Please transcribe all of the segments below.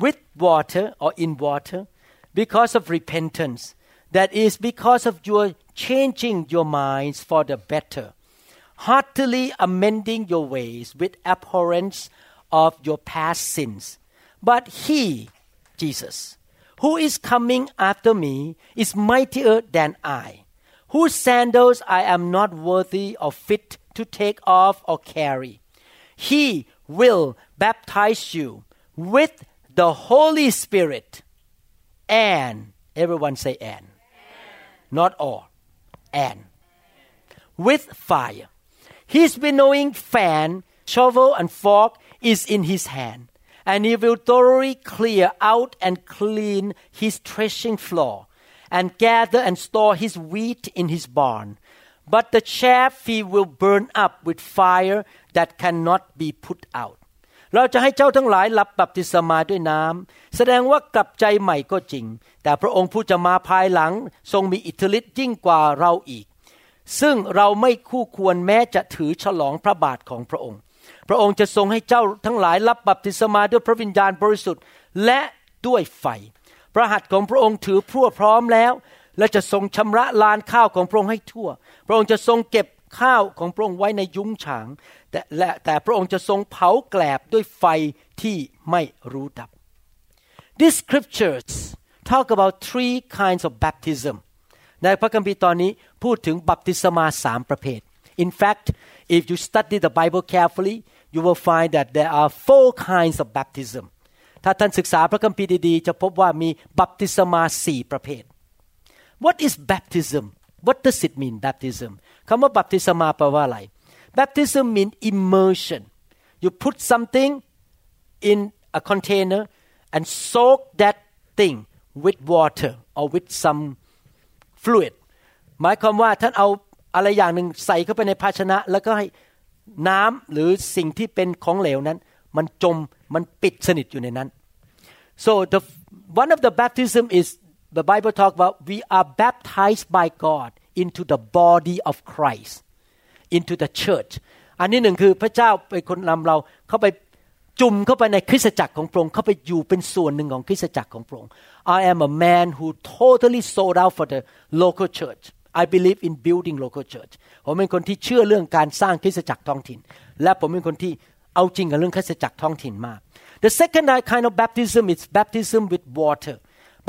with water or in water because of repentance. That is because of your changing your minds for the better, heartily amending your ways with abhorrence of your past sins. But he, Jesus, who is coming after me, is mightier than I, whose sandals I am not worthy or fit to take off or carry. He will baptize you with the Holy Spirit and everyone say and. Not all. And. With fire. His winnowing fan shovel and fork is in his hand and he will thoroughly clear out and clean his threshing floor and gather and store his wheat in his barn. But the chaff he will burn up with fire that cannot be put out เราจะให้เจ้าทั้งหลายรับบัพติศมาด้วยน้ำแสดงว่ากลับใจใหม่ก็จริง แต่พระองค์ผู้จะมาภายหลังทรงมีอิทธิฤทธิ์ยิ่งกว่าเราอีก ซึ่งเราไม่คู่ควรแม้จะถือฉลองพระบาทของพระองค์ พระองค์จะทรงให้เจ้าทั้งหลายรับบัพติศมาด้วยพระวิญญาณบริสุทธิ์และด้วยไฟ พระหัตถ์ของพระองค์ถือพรั่วพร้อมแล้ว และจะทรงชำระลานข้าวของพระองค์ให้ทั่ว พระองค์จะทรงเก็บข้าวของพระองค์ไว้ในยุ้งฉาง แต่และแต่พระองค์จะทรงเผาแกลบด้วยไฟที่ไม่รู้ดับ These scriptures talk about three kinds of baptism ในพระคัมภีร์ตอนนี้พูดถึงบัพติศมาสามประเภท In fact if you study the Bible carefully you will find that there are four kinds of baptism ถ้าท่านศึกษาพระคัมภีร์ดีๆ จะพบว่ามีบัพติศมาสี่ประเภท What is baptism What does it mean baptism คำว่าบัพติศมาแปลว่าอะไร Baptism means immersion you put something in a container and soak that thing with water or with some fluid หมายความว่าท่านเอาอะไรอย่างหนึ่งใส่เข้าไปในภาชนะ แล้วก็ให้น้ำหรือสิ่งที่เป็นของเหลวนั้น มันจมมันปิดสนิทอยู่ในนั้น so the one of the baptism is the Bible talk about we are baptized by God into the body of Christ into the church อันนี้หนึ่งคือพระเจ้าเป็นคนนำเราเข้าไปจุ่มเข้าไปในคริสตจักรของพระองค์เข้าไปอยู่เป็นส่วนหนึ่งของคริสตจักรของพระองค์ I am a man who totally sold out for the local church I believe in building local church ผมเป็นคนที่เชื่อเรื่องการสร้างคริสตจักรท้องถิ่น และผมเป็นคนที่เอาจริงกับเรื่องคริสตจักรท้องถิ่นมาก The second kind of baptism is baptism with water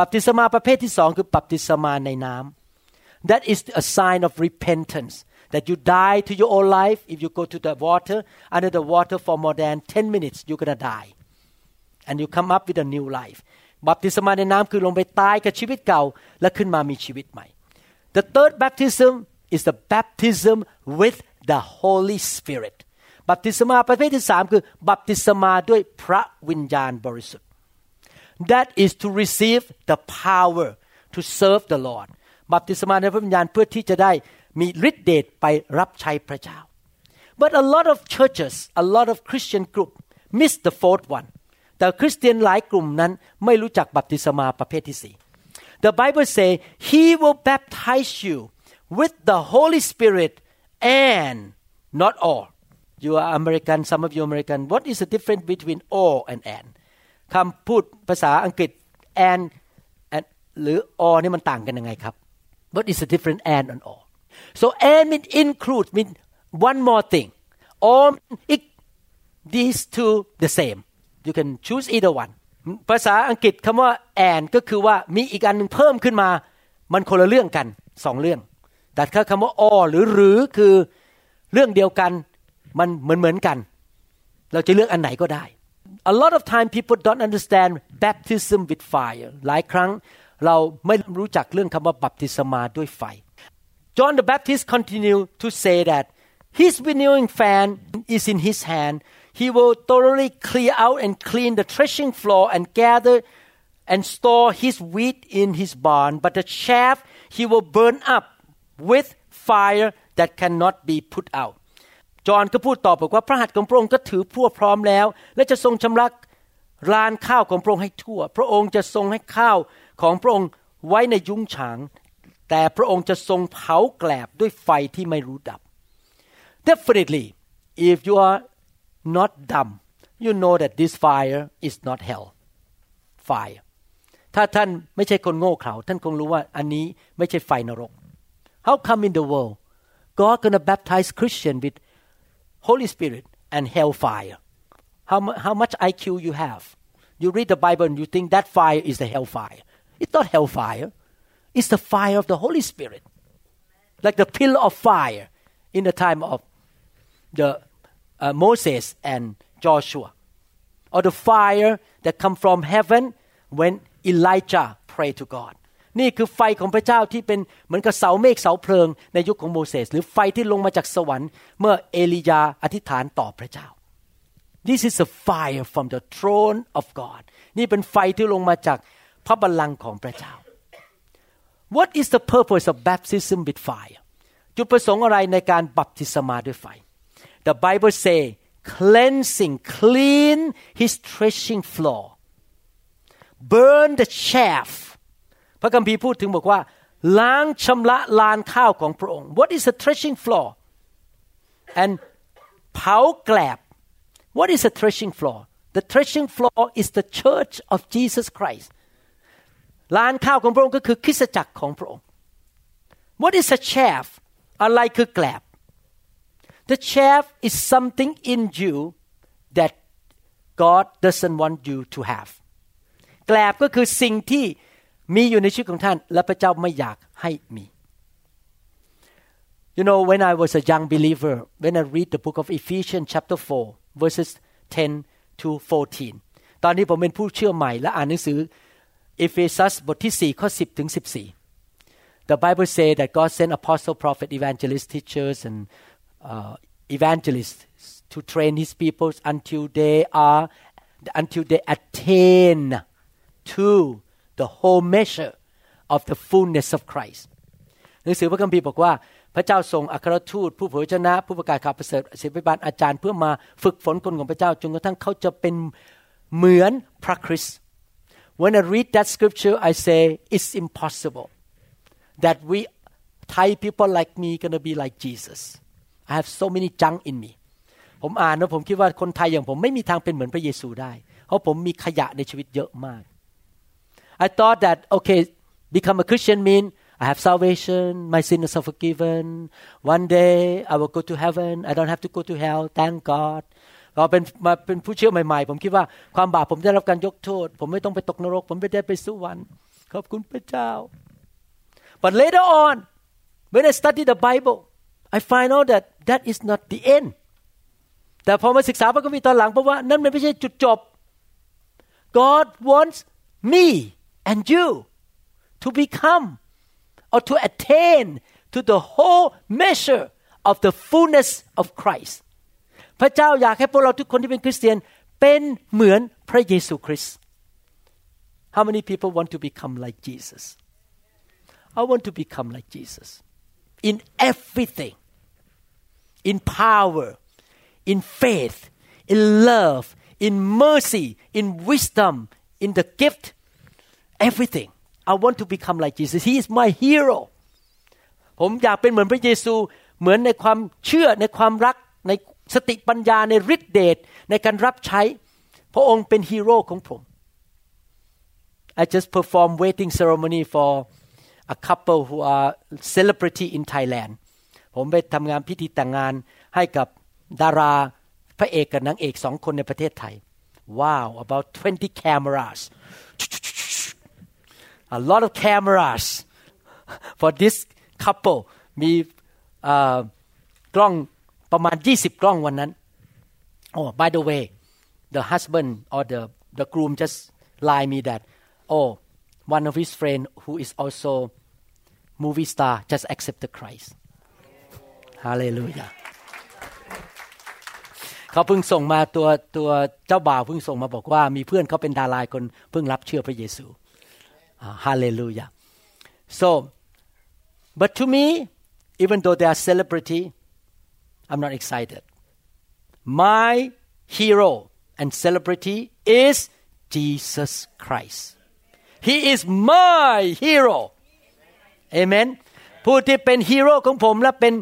บัพติศมาประเภทที่สองคือบัพติศมาในน้ำ That is a sign of repentance that you die to your old life if you go to the water under the water for more than 10 minutes you're gonna die and you come up with a new life บัพติศมาในน้ำคือลงไปตายกับชีวิตเก่า และขึ้นมามีชีวิตใหม่ The third baptism is the baptism with the Holy Spirit บัพติศมาประเภทที่สามคือบัพติศมาด้วยพระวิญญาณบริสุทธิ์ That is to receive the power to serve the Lord บัพติศมาในพระวิญญาณเพื่อที่จะได้ มีฤทธิเดชไปรับใช้พระเจ้า but a lot of churches a lot of Christian group miss the fourth one แต่คริสเตียนหลายกลุ่มนั้นไม่รู้จักบัพติศมาประเภทที่สี่ The Bible say He will baptize you with the Holy Spirit and not all you are American some of you American what is the difference between all and and คำพูดภาษาอังกฤษ and and หรือ all นี่มันต่างกันยังไงครับ What is the difference and and all So and mean include mean one more thing all it these two the same you can choose either one ภาษาอังกฤษคำว่า and ก็คือว่ามีอีกอันหนึ่งเพิ่มขึ้นมา มันคนละเรื่องกันสองเรื่อง แต่ถ้าคำว่า all หรือหรือคือเรื่องเดียวกันมันเหมือนเหมือนกัน เราจะเลือกอันไหนก็ได้ a lot of time people don't understand baptism with fire หลายครั้งเราไม่รู้จักเรื่องคำว่าบัพติศมาด้วยไฟ John the Baptist continued to say that his winnowing fan is in his hand. He will thoroughly clear out and clean the threshing floor and gather and store his wheat in his barn, but the chaff he will burn up with fire that cannot be put out จอห์นก็พูดต่อบอกว่าพระหัตถ์ของพระองค์ก็ถือพั่วพร้อมแล้ว แต่พระองค์จะทรงเผาแกลบด้วยไฟที่ไม่รู้ดับ Definitely if you are not dumb you know that this fire is not hell fire ถ้าท่านไม่ใช่คนโง่เขลาท่านคงรู้ว่าอันนี้ไม่ใช่ไฟนรก How come in the world God gonna baptize Christian with Holy Spirit and hellfire how, how much IQ you have you read the Bible and you think that fire is the hellfire it's not hellfire it's the fire of the Holy Spirit like the pillar of fire in the time of the uh, Moses and Joshua or the fire that come from heaven when Elijah prayed to God นี่คือไฟของพระเจ้าที่เป็นเหมือนกับเสาเมฆเสาเพลิงในยุคของโมเสสหรือไฟที่ลงมาจากสวรรค์เมื่อเอลียาอธิษฐานต่อพระเจ้า This is a fire from the throne of God นี่เป็นไฟที่ลงมาจากพระบัลลังก์ของพระเจ้า What is the purpose of baptism with fire จุดประสงค์อะไรในการบัพติศมาด้วยไฟ The Bible say cleansing clean his threshing floor burn the chaff พระคัมภีร์พูดถึงบอกว่า ล้างชำระลานข้าวของพระองค์ What is a threshing floor and เผาแกลบ What is a threshing floor The threshing floor is the church of Jesus Christ ลานข้าวของพระองค์ก็คือคริสตจักรของพระองค์ What is a chaff อะไรคือแกลบ The chaff is something in you that God doesn't want you to have แกลบก็คือสิ่งที่มีอยู่ในชีวิตของท่าน และพระเจ้าไม่อยากให้มี You know when I was a young believer when I read the book of Ephesians chapter 4 verses 10 to 14 ตอนนี้ผมเป็นผู้เชื่อใหม่และอ่านหนังสือ เอเฟซัสบทที่4ข้อ10ถึง14 The Bible say that God sent apostle prophet evangelist teachers and uh, evangelists to train his people until they are until they attain to the whole measure of the fullness of Christ หนังสือพระคัมภีร์บอกว่า พระเจ้าทรงอัครทูต ผู้เผยชนะ ผู้ประกาศข่าวประเสริฐศิบิบาลอาจารย์เพื่อมาฝึกฝนคนของพระเจ้าจนกระทั่งเขาจะเป็นเหมือนพระคริสต์ When I read that scripture I say it's impossible that we Thai people like me gonna be like Jesus I have so many junk in me ผมอ่านแล้วผมคิดว่าคนไทยอย่างผมไม่มีทางเป็นเหมือนพระเยซูได้ เพราะผมมีขยะในชีวิตเยอะมาก I thought that okay become a Christian mean I have salvation my sins are forgiven one day I will go to heaven I don't have to go to hell thank God เราเป็นมาเป็นผู้เชื่อใหม่ๆ ผมคิดว่าความบาปผมได้รับการยกโทษ ผมไม่ต้องไปตกนรก ผมไม่ได้ไปสวรรค์ขอบคุณพระเจ้า but later on when I study the Bible I find out that that is not the end แต่พอมาศึกษาพระคัมภีร์ตอนหลังเพราะว่านั่นไม่ใช่จุดจบ God wants me and you to become or to attain to the whole measure of the fullness of Christ พระเจ้าอยากให้พวกเราทุกคนที่เป็นคริสเตียนเป็นเหมือนพระเยซูคริสต์ How many people want to become like Jesus I want to become like Jesus in everything in power in faith in love in mercy in wisdom in the gift everything I want to become like Jesus He is my hero ผมอยากเป็นเหมือนพระเยซูเหมือนในความเชื่อในความรักใน สติปัญญาในฤทธิเดชในการรับใช้ พระองค์เป็นฮีโร่ของผม I just perform waiting ceremony for a couple who are celebrity in Thailand ผมไปทำงานพิธีแต่งงานให้กับดาราพระเอกกับนางเอกสองคนในประเทศไทย Wow about 20 cameras a lot of cameras for this couple มีกล้อง ประมาณ 20 กล้องวันนั้น Oh by the way the husband or the the groom just lie me that oh one of his friend who is also movie star just accepted Christ Hallelujah เขาเพิ่งส่งมาตัวตัวเจ้าบ่าวเพิ่งส่งมาบอกว่ามีเพื่อนเขาเป็นดาราคนเพิ่งรับเชื่อพระเยซูฮาเลลูยา so but to me even though they are celebrity I'm not excited my hero and celebrity is Jesus Christ He is my hero Amen ผู้ที่เป็นฮีโร่ของผมและเป็น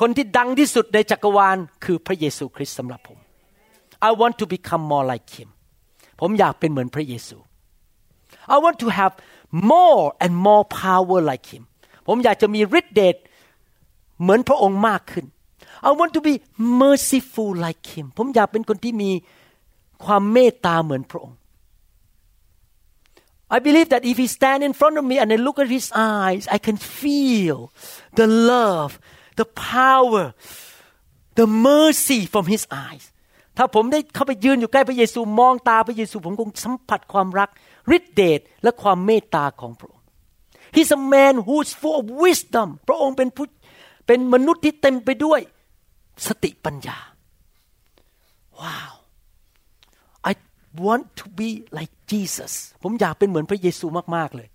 คนที่ดังที่สุดในจักรวาลคือพระเยซูคริสต์สำหรับผม I want to become more like him ผมอยากเป็นเหมือนพระเยซู I want to have more and more power like him ผมอยากจะมีฤทธิเดชเหมือนพระองค์มากขึ้น I want to be merciful like him ผมอยากเป็นคนที่มีความเมตตาเหมือนพระองค์ I believe that if he stand in front of me and I look at his eyes I can feel the love the power the mercy from his eyes ถ้าผมได้เข้าไปยืนอยู่ใกล้พระเยซูมองตาพระเยซูผมคงสัมผัสความรักฤทธิเดชและความเมตตาของพระองค์ He's a man who's full of wisdom พระองค์เป็นผู้เป็นมนุษย์ที่เต็มไปด้วย สติปัญญา Wow I want to be like Jesus ผมอยากเป็นเหมือนพระเยซูมากๆเลย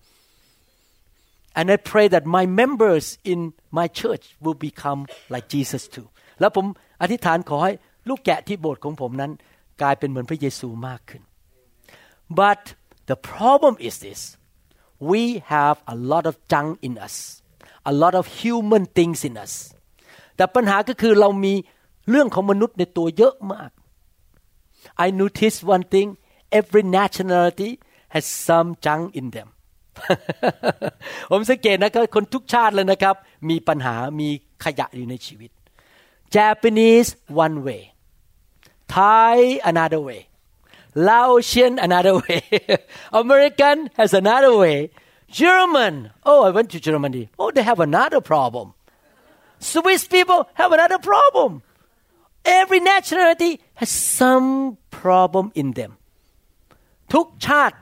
and I pray that my members in my church will become like Jesus too แล้วผมอธิษฐานขอให้ลูกแกะที่โบสถ์ของผมนั้น กลายเป็นเหมือนพระเยซูมากขึ้น but the problem is this we have a lot of junk in us a lot of human things in us แต่ปัญหาก็คือเรามีเรื่องของมนุษย์ในตัวเยอะมาก I notice one thing every nationality has some junk in them ผมสังเกตนะครับคนทุกชาติเลยนะครับ มีปัญหามีขยะอยู่ในชีวิต Japanese one way Thai another way Laotian another way American has another way German oh I went to Germany oh they have another problem Swiss people have another problem every nationality has some problem in them ทุกชาติ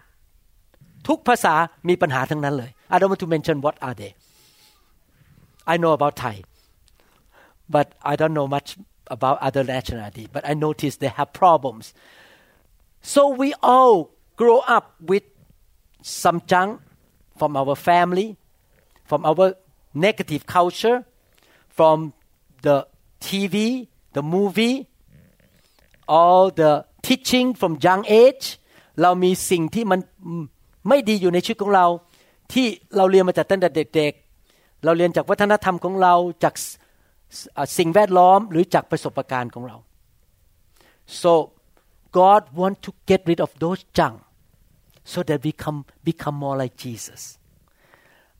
ทุกภาษามีปัญหาทั้งนั้นเลย I don't want to mention what are they I know about Thai but I don't know much about other nationality but I notice they have problems so we all grow up with some junk from our family from our negative culture from the TV the movie all the teaching from young age เรามีสิ่งที่มันไม่ดีอยู่ในชีวิตของเรา ที่เราเรียนมาจากตั้งแต่เด็กๆ เราเรียนจากวัฒนธรรมของเราจากสิ่งแวดล้อมหรือจากประสบการณ์ของเรา so God want to get rid of those junk so that we come become more like Jesus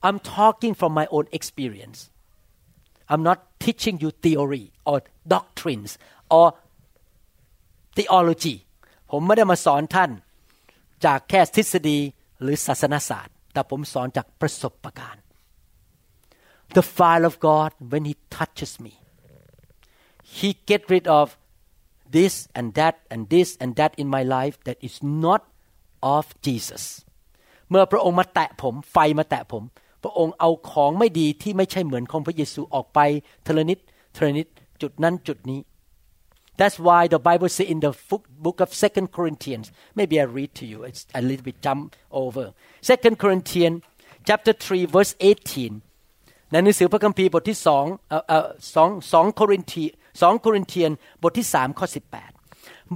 I'm talking from my own experience I'm not teaching you theory or doctrines or theology ผมไม่ได้มาสอนท่านจากแค่ทฤษฎีหรือศาสนศาสตร์ แต่ผมสอนจากประสบการณ์ The fire of God when He touches me He get rid of this and that and this and that in my life that is not of Jesus เมื่อพระองค์มาแตะผม ไฟมาแตะผม พระองค์เอาของไม่ดีที่ไม่ใช่เหมือนของพระเยซูออกไปทลนิดทลนิดจุดนั้นจุดนี้ That's why the Bible says in the book of Second Corinthians. Maybe I read to you. It's a little bit jump over. Second Corinthians chapter 3 verse 18ในหนังสือพระคัมภีร์บทที่สองสองสองโครินธีสองโครินเทียนบทที่สามข้อสิบแปด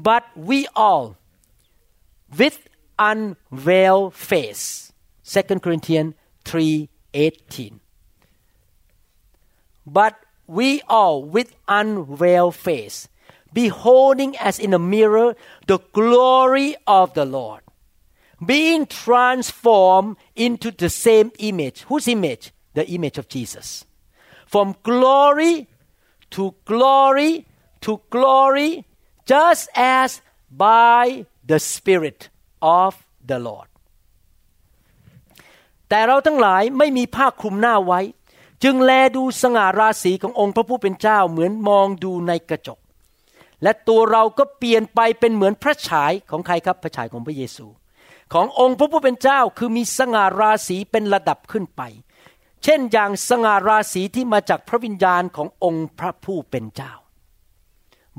but we all with unveiled face Second Corinthians 3:18 but we all with unveiled face beholding as in a mirror the glory of the Lord, being transformed into the same image. Whose image? The image of Jesus. From glory to glory to glory, just as by the Spirit of the Lord. แต่เราทั้งหลายไม่มีผ้าคลุมหน้าไว้ จึงแลดูสง่าราศีขององค์พระผู้เป็นเจ้าเหมือนมองดูในกระจก และตัวเราก็เปลี่ยนไปเป็นเหมือนพระฉายของใครครับพระฉายของพระเยซู ขององค์พระผู้เป็นเจ้าคือมีสง่าราศีเป็นระดับขึ้นไป เช่นอย่างสง่าราศีที่มาจากพระวิญญาณขององค์พระผู้เป็นเจ้า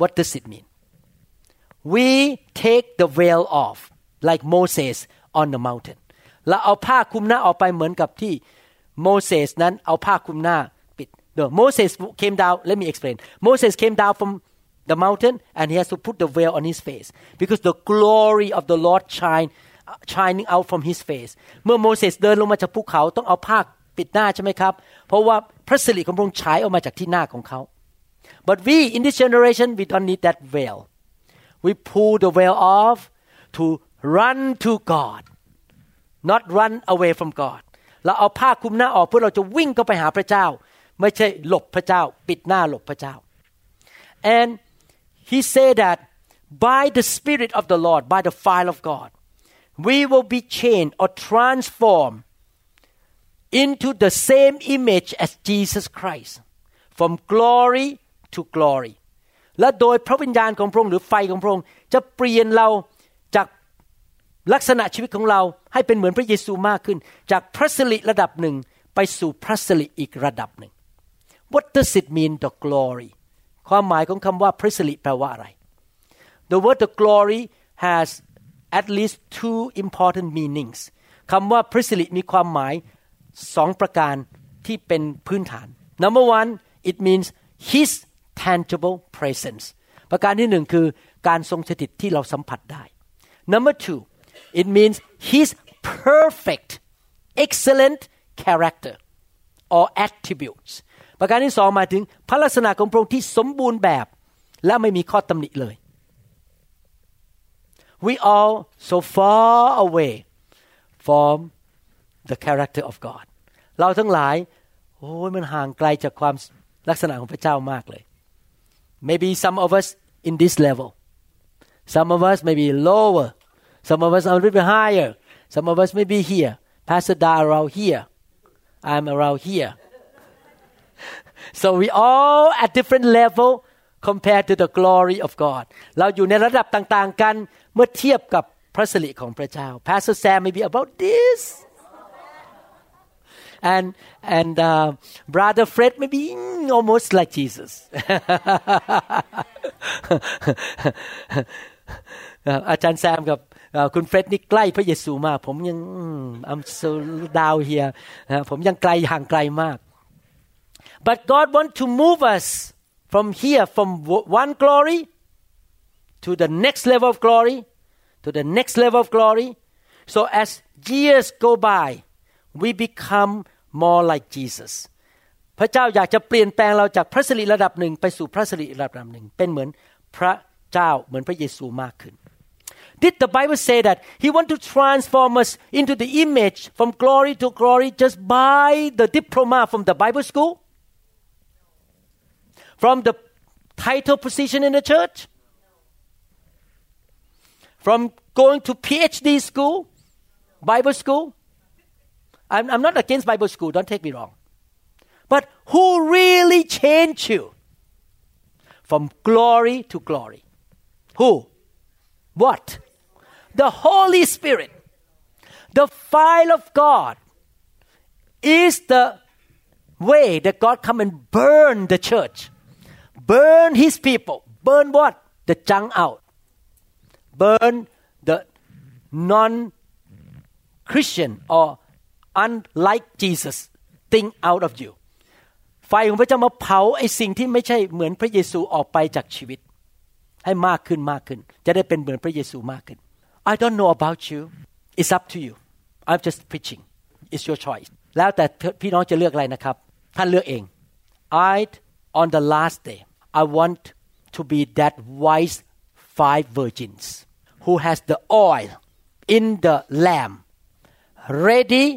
What does it mean we take the veil off like Moses on the mountain เราเอาผ้าคลุมหน้าออกไปเหมือนกับที่โมเสสนั้นเอาผ้าคลุมหน้าปิด No Moses came down let me explain Moses came down from the mountain and he has to put the veil on his face because the glory of the Lord shine shining out from his face เมื่อโมเสสเดินลงมาจากภูเขาต้องเอาผ้าปิดหน้าใช่ไหมครับ เพราะว่าพระสิริของพระองค์ฉายออกมาจากที่หน้าของเขา but we in this generation we don't need that veil we pull the veil off to run to God not run away from God เราเอาผ้าคลุมหน้าออกเพื่อเราจะวิ่งเข้าไปหาพระเจ้า ไม่ใช่หลบพระเจ้า ปิดหน้าหลบพระเจ้า and he said that by the spirit of the Lord by the fire of God we will be changed or transformed into the same image as Jesus Christ from glory to glory และโดยพระวิญญาณของพระองค์หรือไฟของพระองค์จะเปลี่ยนเราจาก ลักษณะชีวิตของเราให้เป็นเหมือนพระเยซูมากขึ้น จากพระสิริระดับหนึ่งไปสู่พระสิริอีกระดับหนึ่ง What does it mean the glory ความหมายของคำว่าพระสิริแปลว่าอะไร The word the glory has at least two important meanings คำว่าพระสิริมีความหมายสองประการที่เป็นพื้นฐาน Number one it means His tangible presence ประการที่หนึ่งคือการทรงสถิตที่เราสัมผัสได้ Number two it means His perfect excellent character or attributes ประการที่สองหมายถึงพระลักษณะของพระองค์ที่สมบูรณ์แบบ และไม่มีข้อตำหนิเลย we all so far away from the character of God เราทั้งหลายโอ้ยมันห่างไกลจากความลักษณะของพระเจ้ามากเลย maybe some of us in this level some of us maybe lower some of us are a little bit higher some of us maybe here Pastor Da around here I'm around here so we all at different level compared to the glory of God เราอยู่ในระดับต่างๆกันเมื่อเทียบกับพระสิริของพระเจ้า Pastor Sam maybe about this and and uh, brother Fred maybe almost like Jesus อาจารย์แซมกับ คุณเฟร็ดนี่ใกล้พระเยซูมาก ผมยังอัมซูดาวเฮียผมยังไกลห่างไกลมาก but God want to move us from here from one glory to the next level of glory to the next level of glory so as years go by we become more like Jesus พระเจ้าอยากจะเปลี่ยนแปลงเราจากพระสิริระดับหนึ่งไปสู่พระสิริระดับหนึ่ง เป็นเหมือนพระเจ้าเหมือนพระเยซูมากขึ้น Did the Bible say that He want to transform us into the image from glory to glory just by the diploma from the Bible school? From the title position in the church? From going to PhD school? Bible school? I'm, I'm not against Bible school, don't take me wrong. But who really changed you from glory to glory? Who? What? The Holy Spirit. The fire of God is the way that God come and burn the church. Burn his people. Burn what? The junk out. Burn the non Christian or unlike Jesus thing out of you ไฟของพระเจ้ามาเผาไอ้สิ่งที่ไม่ใช่เหมือนพระเยซูออกไปจากชีวิต ให้มากขึ้นมากขึ้น จะได้เป็นเหมือนพระเยซูมากขึ้น I don't know about you it's up to you I'm just preaching it's your choice แล้วแต่พี่น้องจะเลือกอะไรนะครับ ท่านเลือกเอง I on the last day I want to be that wise five virgins who has the oil in the lamb ready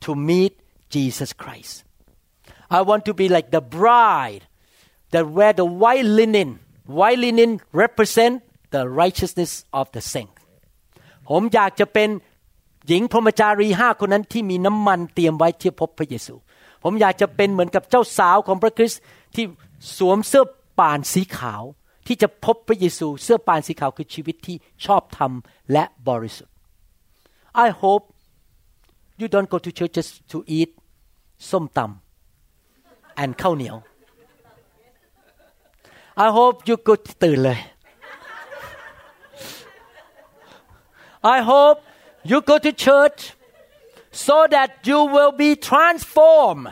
to meet Jesus Christ. I want to be like the bride that wear the white linen. White linen represent the righteousness of the saint. ผมอยากจะเป็นหญิงพรหมจารีห้าคนนั้นที่มีน้ำมันเตรียมไว้ทียบพบพระเยซู ผมอยากจะเป็นเหมือนกับเจ้าสาวของพระคริสต์ที่สวมเสื้อป่านสีขาวที่จะพบพระเยซูเสื้อป่านสีขาวคือชีวิตที่ชอบธรรมและบริสุทธิ์ I hope you don't go to church just to eat ส้มตำ and ข้าวเหนียว I hope you go ตื่นเลย I hope you go to church so that you will be transformed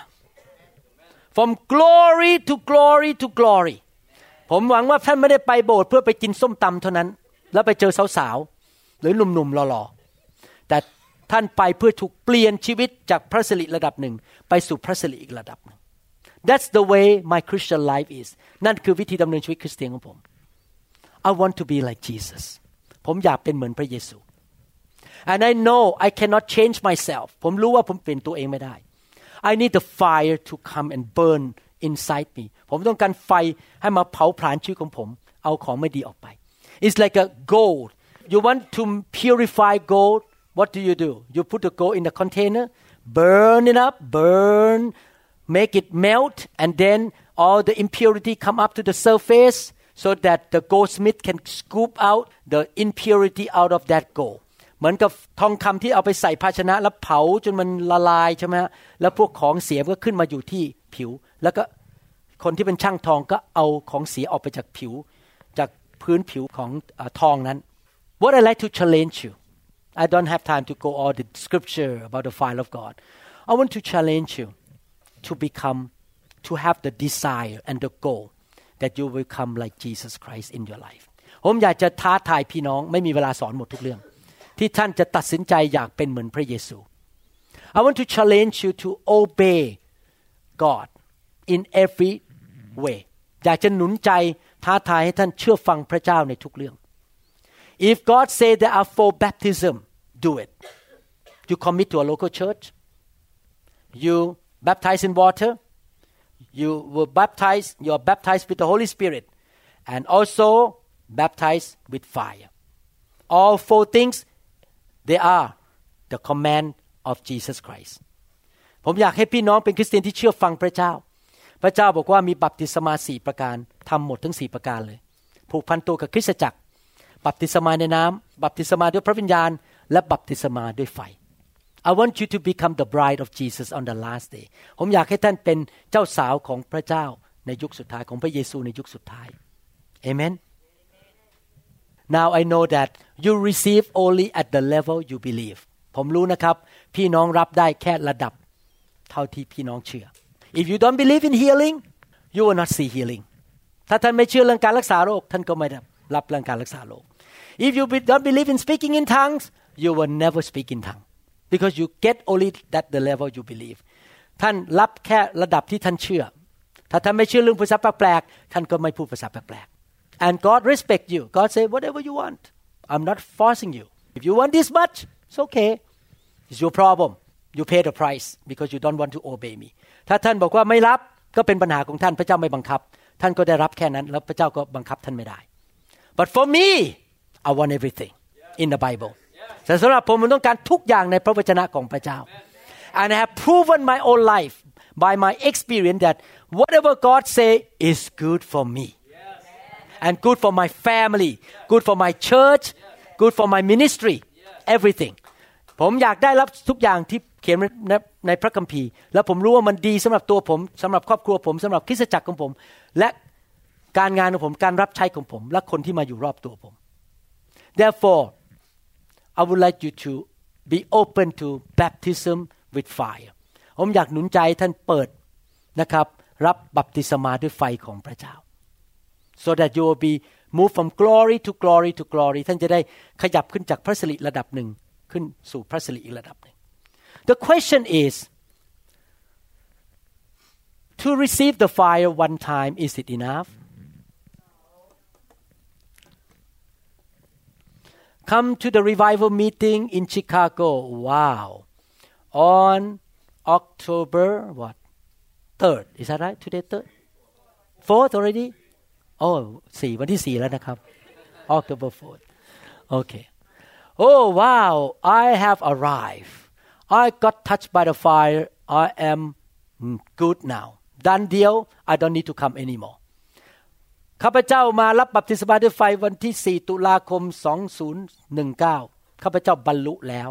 from glory to glory to glory ผมหวังว่าท่านไม่ได้ไปโบสถ์เพื่อไปกินส้มตำเท่านั้น แล้วไปเจอสาวๆ หรือหนุ่มๆหล่อๆ แต่ท่านไปเพื่อถูกเปลี่ยนชีวิตจากพระสิริระดับหนึ่ง ไปสู่พระสิริอีกระดับหนึ่ง That's the way my Christian life is นั่นคือวิธีดำเนินชีวิตคริสเตียนของผม I want to be like Jesus ผมอยากเป็นเหมือนพระเยซู and I know I cannot change myself ผมรู้ว่าผมเปลี่ยนตัวเองไม่ได้ I need the fire to come and burn inside me ผมต้องการไฟให้มาเผาผลาญชีวิตของผม เอาของไม่ดีออกไป It's like a gold you want to purify gold what do you do you put the gold in the container burn it up burn make it melt and then all the impurity come up to the surface so that the goldsmith can scoop out the impurity out of that gold เหมือนกับทองคำที่เอาไปใส่ภาชนะแล้วเผาจนมันละลายใช่ไหมแล้วพวกของเสียก็ขึ้นมาอยู่ที่ผิว แล้วก็คนที่เป็นช่างทองก็เอาของเสียออกไปจากผิว จากพื้นผิวของอทองนั้น What I like to challenge you I don't have time to go all the scripture about the fire of God I want to challenge you to become to have the desire and the goal that you will become like Jesus Christ in your life ผมอยากจะท้าทายพี่น้องไม่มีเวลาสอนหมดทุกเรื่อง ที่ท่านจะตัดสินใจอยากเป็นเหมือนพระเยซู I want to challenge you to obey God in every way อยากจะหนุนใจท้าทายให้ท่านเชื่อฟังพระเจ้าในทุกเรื่อง If God say there are four baptism do it you commit to a local church you baptize in water you were baptized you are baptized with the Holy Spirit and also baptized with fire all four things they are the command of Jesus Christ ผมอยากให้พี่น้องเป็นคริสเตียนที่เชื่อฟังพระเจ้า พระเจ้าบอกว่ามีบัพติศมาสี่ประการทำหมดทั้งสี่ประการเลย ผูกพันตัวกับคริสตจักร บัพติศมาในน้ำบัพติศมาด้วยพระวิญญาณ และบัพติศมาด้วยไฟ I want you to become the bride of Jesus on the last day ผมอยากให้ท่านเป็นเจ้าสาวของพระเจ้าในยุคสุดท้ายของพระเยซูในยุคสุดท้าย Amen Now I know that you receive only at the level you believe ผมรู้นะครับ พี่น้องรับได้แค่ระดับ เท่าที่พี่น้องเชื่อ If you don't believe in healing you will not see healing ถ้าท่านไม่เชื่อเรื่องการรักษาโรคท่านก็ไม่ได้รับเรื่องการรักษาโรค If you don't believe in speaking in tongues you will never speak in tongues because you get only that the level you believe ท่านรับแค่ระดับที่ท่านเชื่อ ถ้าท่านไม่เชื่อเรื่องภาษาแปลกๆท่านก็ไม่พูดภาษาแปลกๆ and God respect you God say whatever you want I'm not forcing you if you want this much it's okay it's your problem you pay the price because you don't want to obey me ถ้าท่านบอกว่าไม่รับก็เป็นปัญหาของท่านพระเจ้าไม่บังคับ ท่านก็ได้รับแค่นั้น แล้วพระเจ้าก็บังคับท่านไม่ได้ but for me I want everything in the Bible แต่สำหรับผมมันต้องการทุกอย่างในพระวจนะของพระเจ้า and I have proven my own life by my experience that whatever God say is good for me and good for my family good for my church good for my ministry everything ผมอยากได้รับทุกอย่างที่เขียนในในพระคัมภีร์ แล้วผมรู้ว่ามันดีสำหรับตัวผมสำหรับครอบครัวผมสำหรับคริสตจักรของผม และการงานของผมการรับใช้ของผม และคนที่มาอยู่รอบตัวผม therefore I would like you to be open to baptism with fire ผมอยากหนุนใจท่านเปิดนะครับ รับบัพติศมาด้วยไฟของพระเจ้า so that you will be move from glory to glory to glory ท่านจะได้ขยับขึ้นจากพระสิริระดับหนึ่งขึ้นสู่พระสิริอีกระดับหนึ่ง The question is to receive the fire one time is it enough Come to the revival meeting in Chicago. Wow. On October what? Third. Is that right? Today third? Fourth already? Oh สี่วันที่สี่แล้วนะครับ October 4th. Okay. Oh wow, I have arrived. I got touched by the fire. I am good now. Done deal. I don't need to come anymore. ข้าพเจ้ามารับบัพติศมาด้วยไฟวันที่ 4 ตุลาคม 2019 ข้าพเจ้าบรรลุแล้ว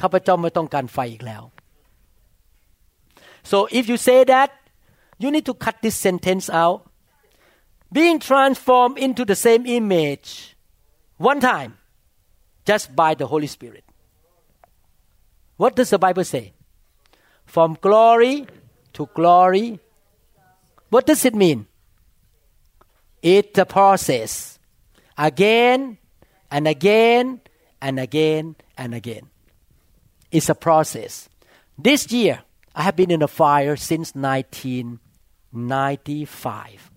ข้าพเจ้าไม่ต้องการไฟอีกแล้ว so if you say that you need to cut this sentence out being transformed into the same image one time just by the Holy Spirit. What does the Bible say? From glory to glory. What does it mean? It's a process. Again and again and again and again. It's a process. This year, I have been in a fire since 1995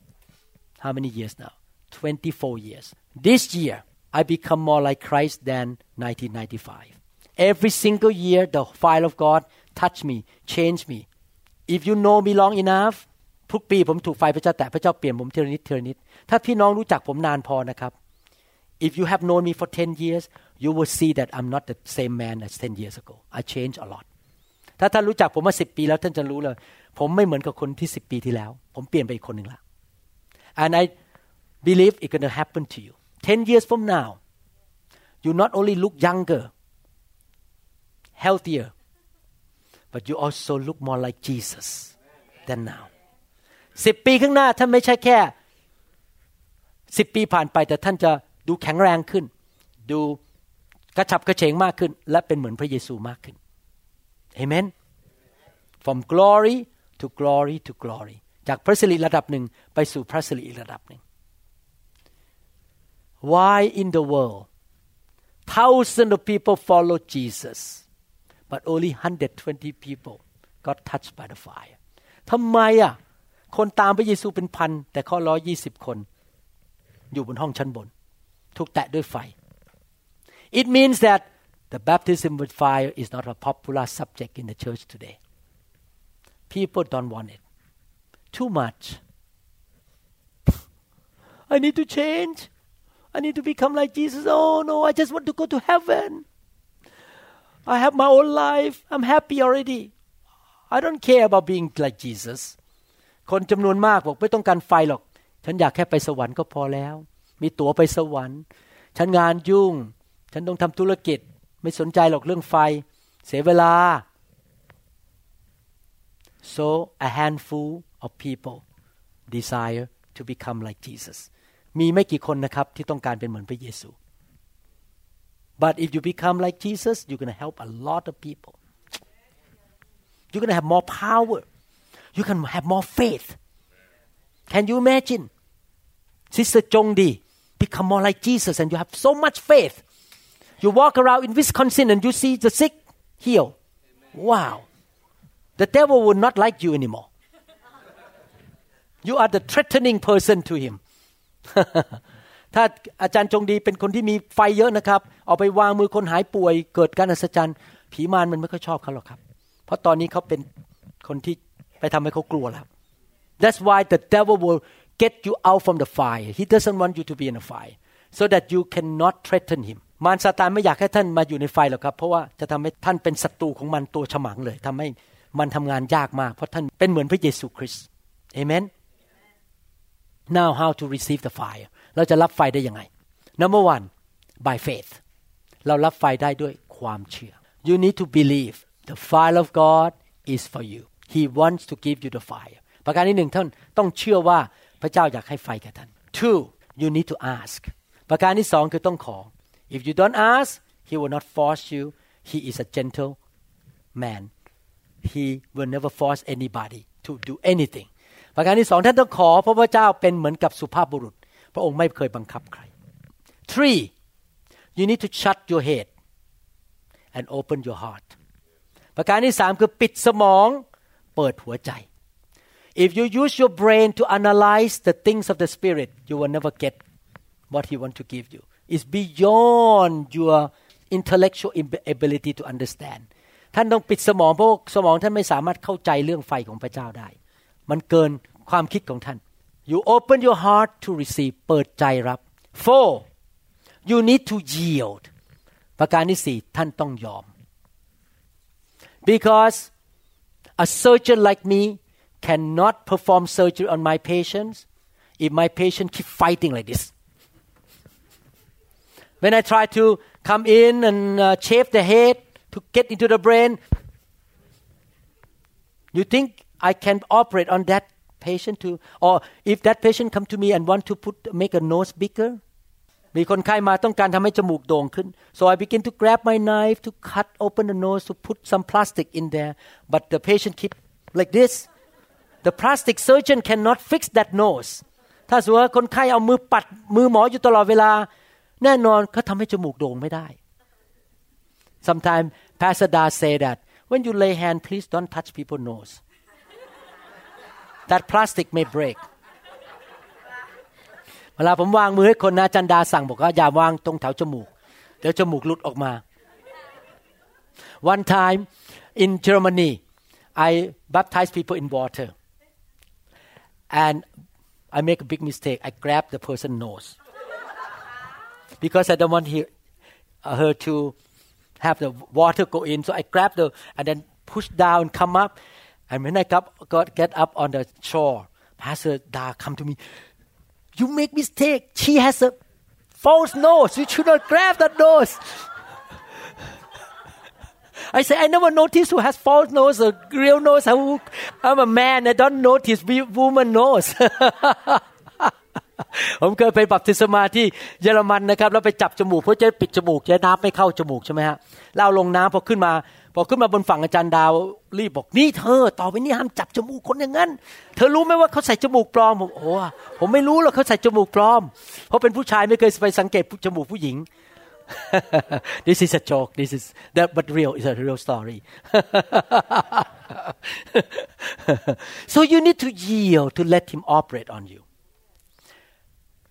How many years now? 24 years. This year, I become more like Christ than 1995. Every single year, the fire of God touch me, change me. If you know me long enough ทุกปีผมถูกไฟพระเจ้าแตะพระเจ้าเปลี่ยนผมทีละนิดทีละนิด ถ้าพี่น้องรู้จักผมนานพอนะครับ If you have known me for 10 years you will see that I'm not the same man as 10 years ago I changed a lot ถ้าท่านรู้จักผมมาสิปีแล้วท่านจะรู้เลย ผมไม่เหมือนกับคนที่สิปีที่แล้ว ผมเปลี่ยนไปอีกคนหนึ่งละ and I believe it's gonna happen to you 10 years from now you not only look younger healthier but you also look more like Jesus than now สิบปีข้างหน้าท่านไม่ใช่แค่สิบปีผ่านไปแต่ท่านจะดูแข็งแรงขึ้น ดูกระฉับกระเฉงมากขึ้น และเป็นเหมือนพระเยซูมากขึ้นเอเมน from glory to glory to glory จากพระสิริระดับหนึ่งไปสู่พระสิริอีกระดับหนึ่ง why in the world thousands of people follow Jesus but only 120 people got touched by the fire ทำไมอะคนตามพระเยซูเป็นพัน แต่ข้อร้อยี่สิบคน อยู่บนห้องชั้นบน ถูกแตะด้วยไฟ it means that the baptism with fire is not a popular subject in the church today people don't want it too much I need to change I need to become like Jesus oh no I just want to go to heaven I have my own life I'm happy already I don't care about being like Jesus คนจำนวนมากบอกไม่ต้องการไฟหรอก ฉันอยากแค่ไปสวรรค์ก็พอแล้ว มีตั๋วไปสวรรค์ ฉันงานยุ่ง ฉันต้องทำธุรกิจ ไม่สนใจหรอกเรื่องไฟ เสียเวลา so a handful of people desire to become like Jesus มีไม่กี่คนนะครับที่ต้องการเป็นเหมือนพระเยซู but if you become like Jesus you're going to help a lot of people you're going to have more power you can have more faith can you imagine Sister Jongdi become more like Jesus and you have so much faith you walk around in Wisconsin and you see the sick heal wow the devil will not like you anymore You are the threatening person to him ถ้าอาจารย์จงดีเป็นคนที่มีไฟเยอะนะครับ เอาไปวางมือคนหายป่วย เกิดการอัศจรรย์ ผีมารมันไม่ค่อยชอบเขาหรอกครับ เพราะตอนนี้เขาเป็นคนที่ไปทำให้เขากลัวแล้ว That's why the devil will get you out from the fire he doesn't want you to be in the fire so that you cannot threaten him มารซาตานไม่อยากให้ท่านมาอยู่ในไฟหรอกครับ เพราะว่าจะทำให้ท่านเป็นศัตรูของมันตัวฉมังเลยทำให้มันทำงานยากมาก เพราะท่านเป็นเหมือนพระเยซูคริสต์เอเมน now how to receive the fire เราจะรับไฟได้ยังไง number one by faith เรารับไฟได้ด้วยความเชื่อ you need to believe the fire of God is for you He wants to give you the fire ประการที่หนึ่งท่านต้องเชื่อว่าพระเจ้าอยากให้ไฟแก่ท่าน two you need to ask ประการที่สองคือต้องขอ if you don't ask He will not force you He is a gentle man He will never force anybody to do anything ประการที่สองท่านต้องขอพระพระเจ้าเป็นเหมือนกับสุภาพบุรุษ พระองค์ไม่เคยบังคับใคร three you need to shut your head and open your heart ประการที่สามคือปิดสมองเปิดหัวใจ if you use your brain to analyze the things of the spirit you will never get what he want to give you it's beyond your intellectual ability to understand ท่านต้องปิดสมองเพราะสมองท่านไม่สามารถเข้าใจเรื่องไฟของพระเจ้าได้ มันเกินความคิดของท่าน you open your heart to receive เปิดใจรับ four you need to yield ประการที่สี่ท่านต้องยอม because a surgeon like me cannot perform surgery on my patients if my patient keep fighting like this when I try to come in and uh, shave the head to get into the brain you think I can operate on that patient to or if that patient come to me and want to put make a nose bigger มีคนไข้มาต้องการทำให้จมูกโด่งขึ้น so I begin to grab my knife to cut open the nose to put some plastic in there but the patient keep like this the plastic surgeon cannot fix that nose ถ้าสมมติว่าคนไข้เอามือปัดมือหมออยู่ตลอดเวลา แน่นอนเขาทำให้จมูกโด่งไม่ได้ sometimes Pastor Da say that when you lay hand please don't touch people's nose that plastic may break เวลาผมวางมือให้คนนะอาจันดาสั่งบอกว่าอย่าวางตรงแถวจมูก เดี๋ยวจมูกหลุดออกมา one time in Germany I baptize people in water and I make a big mistake I grab the person nose because I don't want he, uh, her to have the water go in so I grab the and then push down come up And when I got, got get up on the shore Pastor Da come to me you make mistake she has a false nose you should not grab that nose I say I never noticed who has false nose or real nose I'm, I'm a man I don't notice woman nose ผมเคยไปบัพติศมาที่เยอรมันนะครับ แล้วไปจับจมูกเพื่อจะปิดจมูกจะน้ำไม่เข้าจมูกใช่ไหมฮะแล้วลงน้ำพอขึ้นมา พอขึ้นมาบนฝั่งอาจารย์ดาวรีบบอกนี่เธอ ต่อไปนี้ห้ามจับจมูกคนอย่างนั้น เธอรู้ไหมว่าเขาใส่จมูกปลอมผมโอ้ผมไม่รู้หรอกเขาใส่จมูกปลอม เพราะเป็นผู้ชายไม่เคยไปสังเกตจมูกผู้หญิง this is a joke this is that but real is a real story so you need to yield to let him operate on you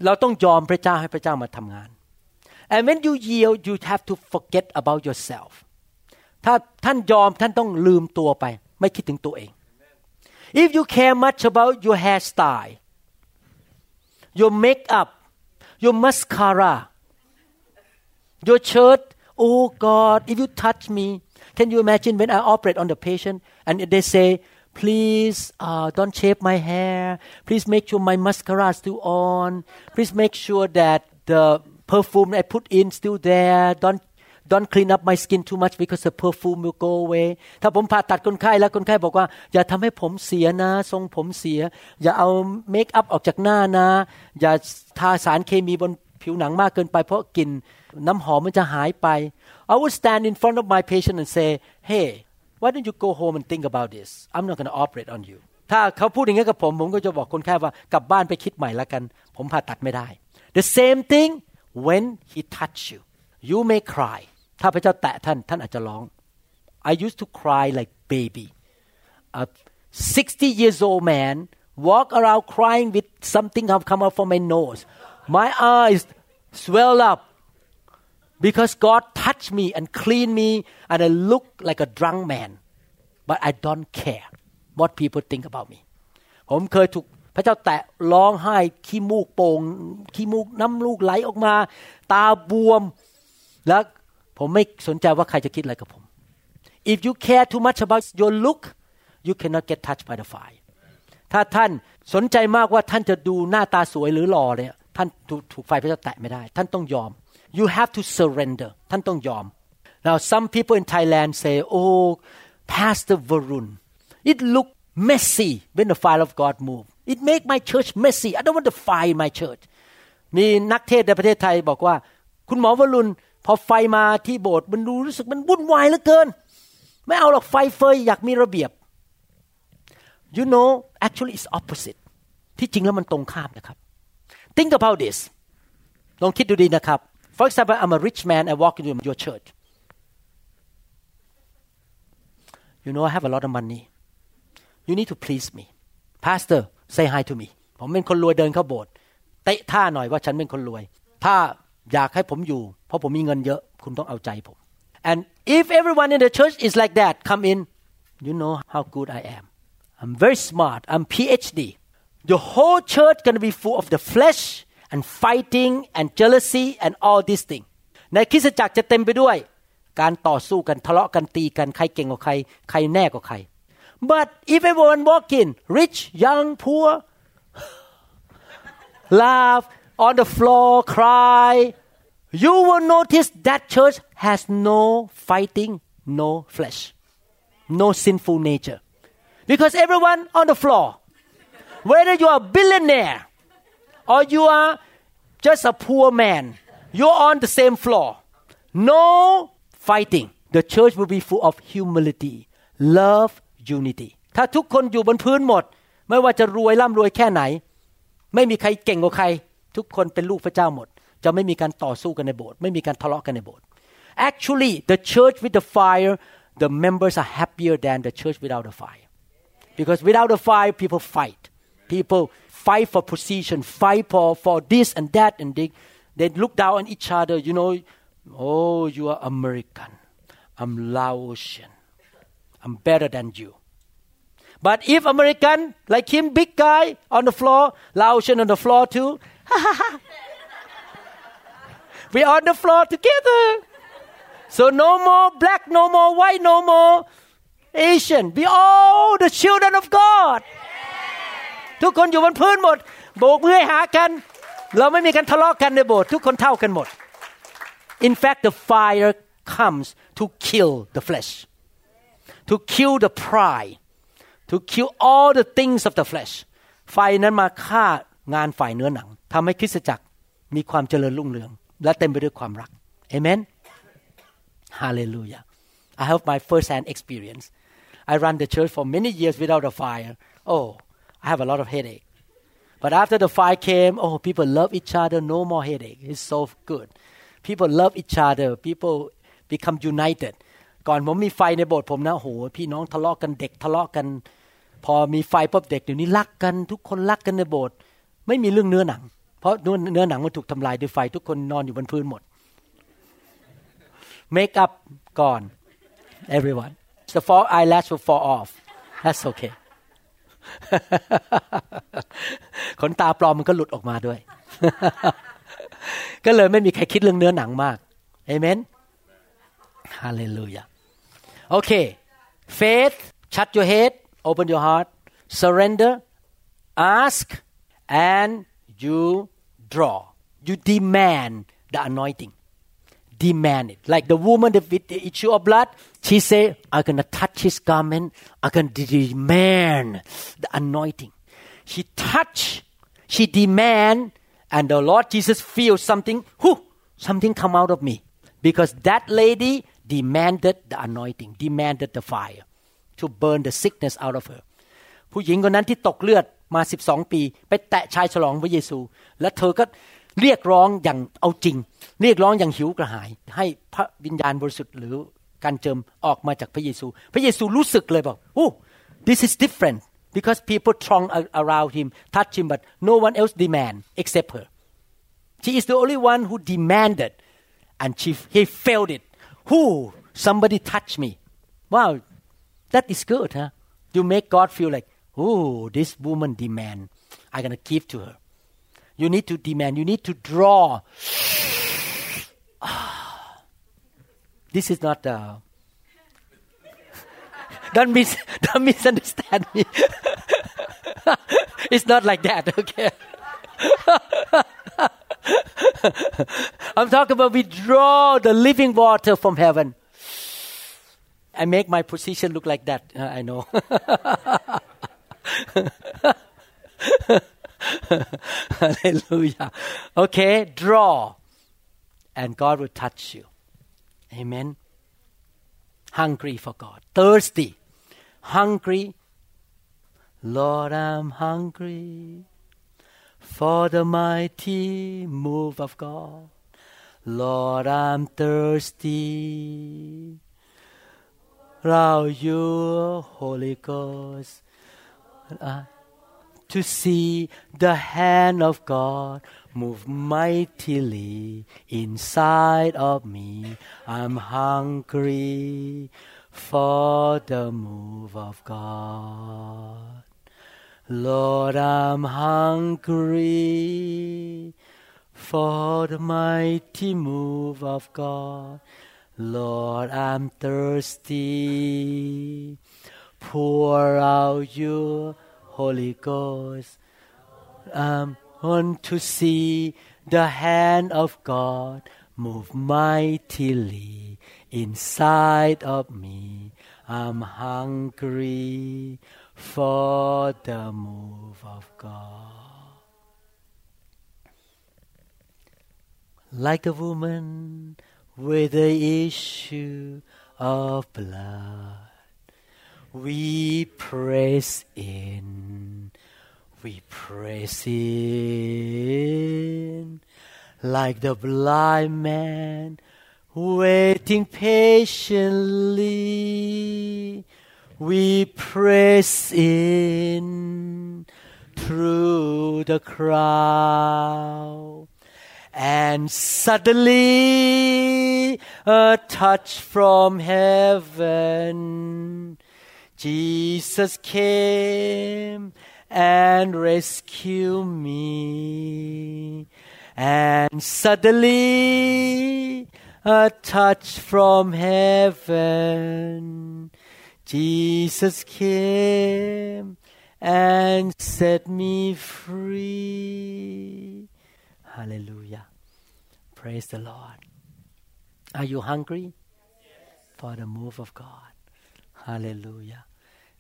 เราต้องยอมพระเจ้าให้พระเจ้ามาทำงาน and when you yield you have to forget about yourself ถ้าท่านยอมท่านต้องลืมตัวไป ไม่คิดถึงตัวเอง if you care much about your hairstyle your makeup your mascara your shirt oh God if you touch me can you imagine when I operate on the patient and they say please uh, don't shave my hair please make sure my mascara is still on please make sure that the perfume I put in still there don't don't clean up my skin too much because the perfume will go away ถ้าผมผ่าตัดคนไข้แล้วคนไข้บอกว่า อย่าทำให้ผมเสียนะ ทรงผมเสีย อย่าเอาเมคอัพออกจากหน้านะ อย่าทาสารเคมีบนผิวหนังมากเกินไป เพราะกลิ่นน้ำหอมมันจะหายไป I would stand in front of my patient and say hey why don't you go home and think about this I'm not going to operate on you ถ้าเขาพูดอย่างนี้กับผม ผมก็จะบอกคนไข้ว่ากลับบ้านไปคิดใหม่ละกัน ผมผ่าตัดไม่ได้ The same thing when he touch you you may cry ถ้าพระเจ้าแตะท่าน ท่านอาจจะร้อง I used to cry like baby a 60 years old man walk around crying with something have come out from my nose my eyes swell up because God touched me and cleaned me and I look like a drunk man but I don't care what people think about me ผมเคยถูกพระเจ้าแตะร้องไห้ขี้มูกโป่งขี้มูกน้ำลูกไหลออกมา ตาบวม แล้ว ผมไม่สนใจว่าใครจะคิดอะไรกับผม if you care too much about your look you cannot get touched by the fire ถ้าท่านสนใจมากว่าท่านจะดูหน้าตาสวยหรือหล่อเนี่ยท่านถูกไฟพระเจ้าแตะไม่ได้ ท่านต้องยอม you have to surrender ท่านต้องยอม now some people in Thailand say oh Pastor Varun it look messy when the fire of God move it make my church messy I don't want the fire in my church มีนักเทศในประเทศไทยบอกว่า คุณหมอวรุณ พอไฟมาที่โบสถ์มันดูรู้สึกมันวุ่นวายเหลือเกิน ไม่เอาหรอกไฟเฟยอยากมีระเบียบ you know actually it's opposite ที่จริงแล้วมันตรงข้ามนะครับ think about this ลองคิดดูดีนะครับ for example I'm a rich man I walk into your church you know I have a lot of money you need to please me pastor say hi to me ผมเป็นคนรวยเดินเข้าโบสถ์เตะท่าหน่อยว่าฉันเป็นคนรวย ถ้า อยากให้ผมอยู่ เพราะผมมีเงินเยอะคุณต้องเอาใจผม and if everyone in the church is like that come in you know how good I am I'm very smart I'm PhD the whole church gonna be full of the flesh and fighting and jealousy and all these things ในคริสตจักรจะเต็มไปด้วย การต่อสู้กันทะเลาะกันตีกันใครเก่งกว่าใคร ใครแน่กว่าใคร but if everyone walk in rich young poor laugh on the floor cry you will notice that church has no fighting no flesh no sinful nature because everyone on the floor whether you are a billionaire or you are just a poor man you're on the same floor no fighting the church will be full of humility love unity ถ้าทุกคนอยู่บนพื้นหมด ไม่ว่าจะรวยร่ำรวยแค่ไหน ไม่มีใครเก่งกว่าใคร ทุกคนเป็นลูกพระเจ้าหมด จะไม่มีการต่อสู้กันในโบสถ์ไม่มีการทะเลาะกันในโบสถ์ actually the church with the fire the members are happier than the church without the fire because without the fire people fight people fight for position fight for for this and that and they they look down on each other you know oh you are American I'm Laotian I'm better than you but if American like him big guy on the floor Laotian on the floor too we on the floor together so no more black no more white no more Asian we all the children of God ทุกคนอยู่บนพื้นหมด โบกมือให้หากัน เราไม่มีการทะเลาะกันในโบสถ์ทุกคนเท่ากันหมด In fact the fire comes to kill the flesh to kill the pride to kill all the things of the flesh ไฟนั้นมาฆ่างานฝ่ายเนื้อหนัง ทำให้คริสตจักรมีความเจริญรุ่งเรือง และเต็มไปด้วยความรักเอเมน Hallelujah I have my first hand experience I run the church for many years without a fire oh I have a lot of headache but after the fire came oh people love each other no more headache it's so good people love each other people become united ก่อนผมมีไฟในโบสถ์ผมนะโหพี่น้องทะเลาะกันเด็กทะเลาะกัน พอมีไฟปุ๊บเด็กเดี๋ยวนี้รักกันทุกคนรักกันในโบสถ์ไม่มีเรื่องเนื้อหนัง เพราะเนื้อหนังมันถูกทำลายด้วยไฟ ทุกคนนอนอยู่บนพื้นหมดเมคอัพก่อน everyone the fall eyelash will fall off that's okay ขนตาปลอมมันก็หลุดออกมาด้วย ก็เลยไม่มีใครคิดเรื่องเนื้อหนังมากเอเมนฮาเลลูยาโอเค faith shut your head open your heart surrender ask and you draw you demand the anointing demand it like the woman with the issue of blood she say i'm gonna touch his garment i'm gonna demand the anointing she touch she demand and the lord jesus feels something whoo something come out of me because that lady demanded the anointing demanded the fire to burn the sickness out of her ผู้หญิงคนนั้นที่ตกเลือด มา12ปี ไปแตะชายฉลองพระเยซู และเธอก็เรียกร้องอย่างเอาจริง เรียกร้องอย่างหิวกระหาย ให้พระวิญญาณบริสุทธิ์หรือการเจิมออกมาจากพระเยซู พระเยซูรู้สึกเลยบอกโอ้ this is different because people throng around him touch him but no one else demand except her she is the only one who demanded and she he felt it who somebody touch me wow that is good huh you make God feel like oh this woman demand I'm gonna give to her you need to demand you need to draw this is not uh, don't mis don't misunderstand me it's not like that okay I'm talking about we draw the living water from heaven. I make my position look like that. I know. Hallelujah. Okay, draw. And God will touch you. Amen. Hungry for God. Thirsty. Hungry. Lord, I'm hungry for the mighty move of God. Lord, I'm thirsty. Round you, Holy Ghost, uh, to see the hand of God move mightily inside of me. I'm hungry for the move of God. Lord, I'm hungry for the mighty move of God. Lord, I'm thirsty. Pour out your Holy Ghost. I want to see the hand of God move mightily inside of me. I'm hungry for the move of God like a woman with the issue of blood. We praise in, we praise in, like the blind man waiting patiently. We press in through the crowd. And suddenly a touch from heaven. Jesus came and rescued me. And suddenly a touch from heaven. Jesus came and set me free. Hallelujah. Praise the Lord. Are you hungry for the move of God? Hallelujah.